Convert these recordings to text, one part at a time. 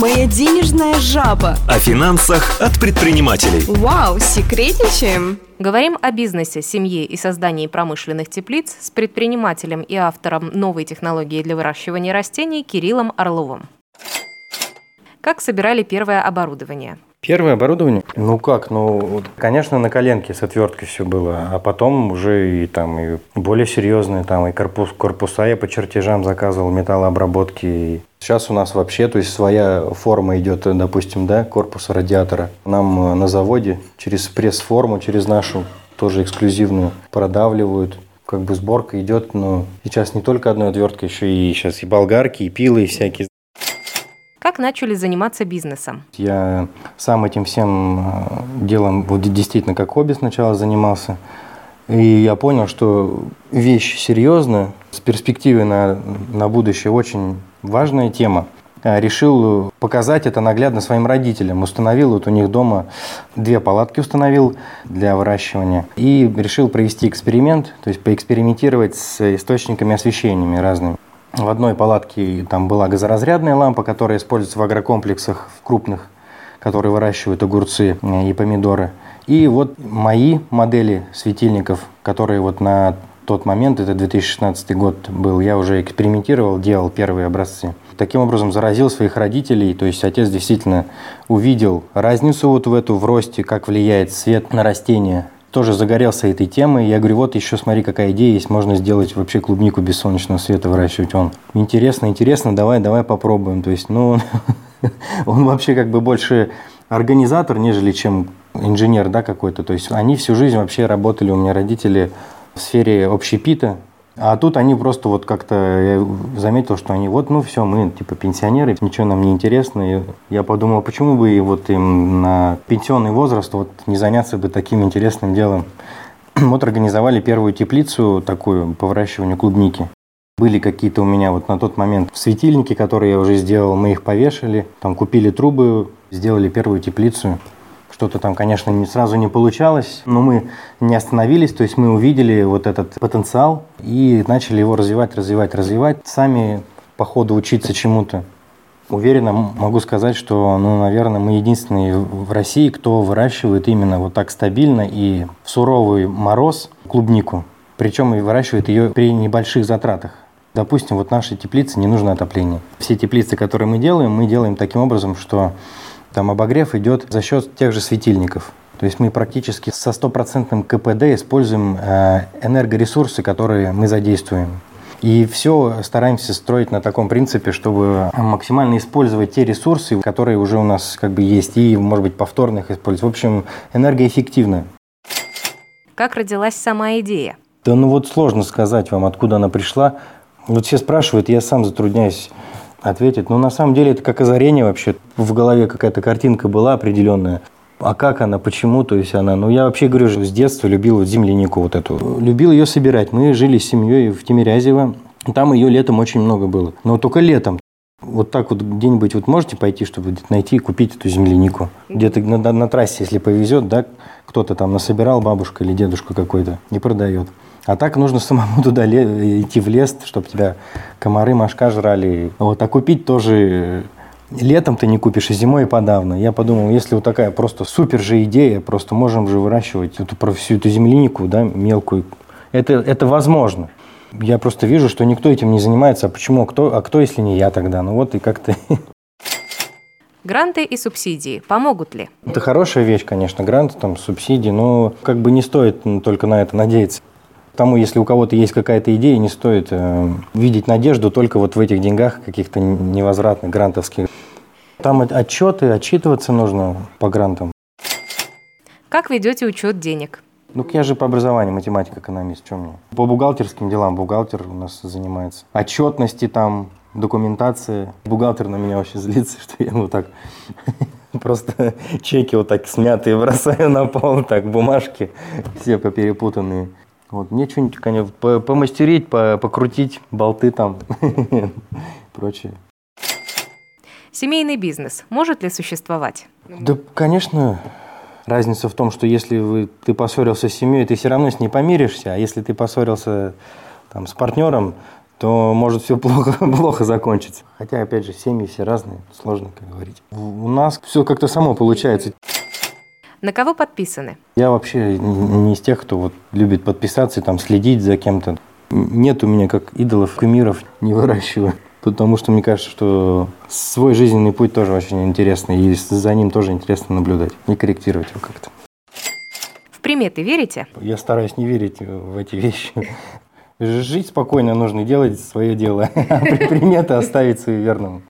Моя денежная жаба. О финансах от предпринимателей. Вау, секретничаем. Говорим о бизнесе, семье и создании промышленных теплиц с предпринимателем и автором новой технологии для выращивания растений Кириллом Орловым. Как собирали первое оборудование? Первое оборудование? Ну как, ну, конечно, на коленке с отверткой все было, а потом уже и там и более серьезные, там и корпус, корпуса я по чертежам заказывал, металлообработки. Сейчас у нас вообще, то есть своя форма идет, допустим, да, корпуса радиатора. Нам э, на заводе через пресс-форму, через нашу, тоже эксклюзивную, продавливают как бы сборка идет, но сейчас не только одной отверткой, еще и сейчас и болгарки, и пилы, и всякие. Как начали заниматься бизнесом? Я сам этим всем э, делом вот действительно как хобби сначала занимался. И я понял, что вещь серьезная, с перспективой на, на будущее очень важная тема. Я решил показать это наглядно своим родителям. Установил вот у них дома две палатки установил для выращивания. И решил провести эксперимент, то есть поэкспериментировать с источниками освещениями разными. В одной палатке там была газоразрядная лампа, которая используется в агрокомплексах в крупных, которые выращивают огурцы и помидоры. И вот мои модели светильников, которые вот на тот момент, это 2016 год был, я уже экспериментировал, делал первые образцы. Таким образом заразил своих родителей, то есть отец действительно увидел разницу вот в эту в росте, как влияет свет на растения, тоже загорелся этой темой. Я говорю, вот еще смотри, какая идея есть, можно сделать вообще клубнику без солнечного света выращивать. Он интересно, интересно, давай, давай попробуем. То есть, ну, он вообще как бы больше организатор, нежели чем инженер, да, какой-то. То есть они всю жизнь вообще работали, у меня родители в сфере общепита, а тут они просто вот как-то, я заметил, что они вот, ну все, мы типа пенсионеры, ничего нам не интересно. И я подумал, почему бы и вот им на пенсионный возраст вот не заняться бы таким интересным делом. Вот организовали первую теплицу такую по выращиванию клубники. Были какие-то у меня вот на тот момент светильники, которые я уже сделал, мы их повешали, там купили трубы, сделали первую теплицу. Что-то там, конечно, не сразу не получалось, но мы не остановились, то есть мы увидели вот этот потенциал и начали его развивать, развивать, развивать. Сами по ходу учиться чему-то. Уверенно могу сказать, что, ну, наверное, мы единственные в России, кто выращивает именно вот так стабильно и в суровый мороз клубнику. Причем и выращивает ее при небольших затратах. Допустим, вот нашей теплице не нужно отопление. Все теплицы, которые мы делаем, мы делаем таким образом, что там обогрев идет за счет тех же светильников. То есть мы практически со стопроцентным КПД используем э, энергоресурсы, которые мы задействуем. И все стараемся строить на таком принципе, чтобы максимально использовать те ресурсы, которые уже у нас как бы есть, и, может быть, повторно их использовать. В общем, энергоэффективно. Как родилась сама идея? Да ну вот сложно сказать вам, откуда она пришла. Вот все спрашивают, я сам затрудняюсь ответить. Но на самом деле это как озарение вообще. В голове какая-то картинка была определенная. А как она, почему, то есть она, ну я вообще говорю, с детства любил вот землянику вот эту. Любил ее собирать. Мы жили с семьей в Тимирязево. Там ее летом очень много было. Но только летом. Вот так вот где-нибудь вот можете пойти, чтобы найти и купить эту землянику. Где-то на, на, на трассе, если повезет, да, кто-то там насобирал, бабушка или дедушка какой-то, и продает. А так нужно самому туда идти в лес, чтобы тебя комары, мошка жрали. Вот, а купить тоже летом ты не купишь, и зимой и подавно. Я подумал, если вот такая просто супер же идея, просто можем же выращивать эту, всю эту землянику, да, мелкую. Это, это возможно. Я просто вижу, что никто этим не занимается. А почему? Кто, а кто, если не я тогда? Ну вот и как-то... Гранты и субсидии помогут ли? Это хорошая вещь, конечно, гранты, там, субсидии, но как бы не стоит только на это надеяться. Тому, если у кого-то есть какая-то идея, не стоит э, видеть надежду только вот в этих деньгах каких-то невозвратных, грантовских. Там отчеты, отчитываться нужно по грантам. Как ведете учет денег? Ну, я же по образованию математик, экономист, что мне? По бухгалтерским делам бухгалтер у нас занимается. Отчетности там, документация. Бухгалтер на меня вообще злится, что я вот так просто чеки вот так смятые бросаю на пол, так бумажки все поперепутанные. Вот, мне что-нибудь, конечно, помастерить, покрутить, болты там, прочее. Семейный бизнес может ли существовать? Да, конечно. Разница в том, что если вы, ты поссорился с семьей, ты все равно с ней помиришься, а если ты поссорился там, с партнером, то может все плохо, плохо закончиться. Хотя, опять же, семьи все разные, сложно, как говорить. У нас все как-то само получается. На кого подписаны? Я вообще не из тех, кто вот любит подписаться и там следить за кем-то. Нет у меня как идолов, кумиров, не выращиваю. Потому что мне кажется, что свой жизненный путь тоже очень интересный, и за ним тоже интересно наблюдать, не корректировать его как-то. В приметы верите? Я стараюсь не верить в эти вещи. Жить спокойно нужно, делать свое дело, а приметы оставить суеверным.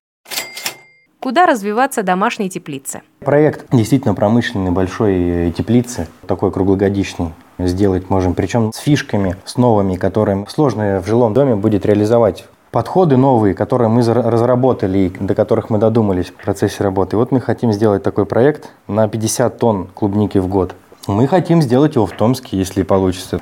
Куда развиваться домашней теплице? Проект действительно промышленный, большой теплицы, такой круглогодичный сделать можем. Причем с фишками, с новыми, которые сложно в жилом доме будет реализовать подходы новые, которые мы разработали и до которых мы додумались в процессе работы. Вот мы хотим сделать такой проект на 50 тонн клубники в год. Мы хотим сделать его в Томске, если получится.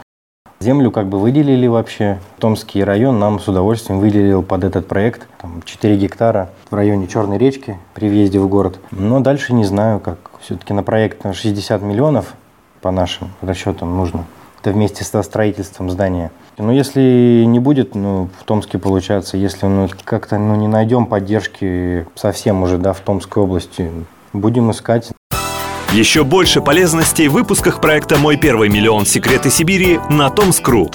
Землю как бы выделили вообще. Томский район нам с удовольствием выделил под этот проект там, 4 гектара в районе Черной речки при въезде в город. Но дальше не знаю, как. Все-таки на проект 60 миллионов по нашим расчетам нужно. Это вместе со строительством здания. Но если не будет, ну, в Томске получается, если ну, как-то ну, не найдем поддержки совсем уже да, в Томской области, будем искать. Еще больше полезностей в выпусках проекта «Мой первый миллион. Секреты Сибири» на Томскру.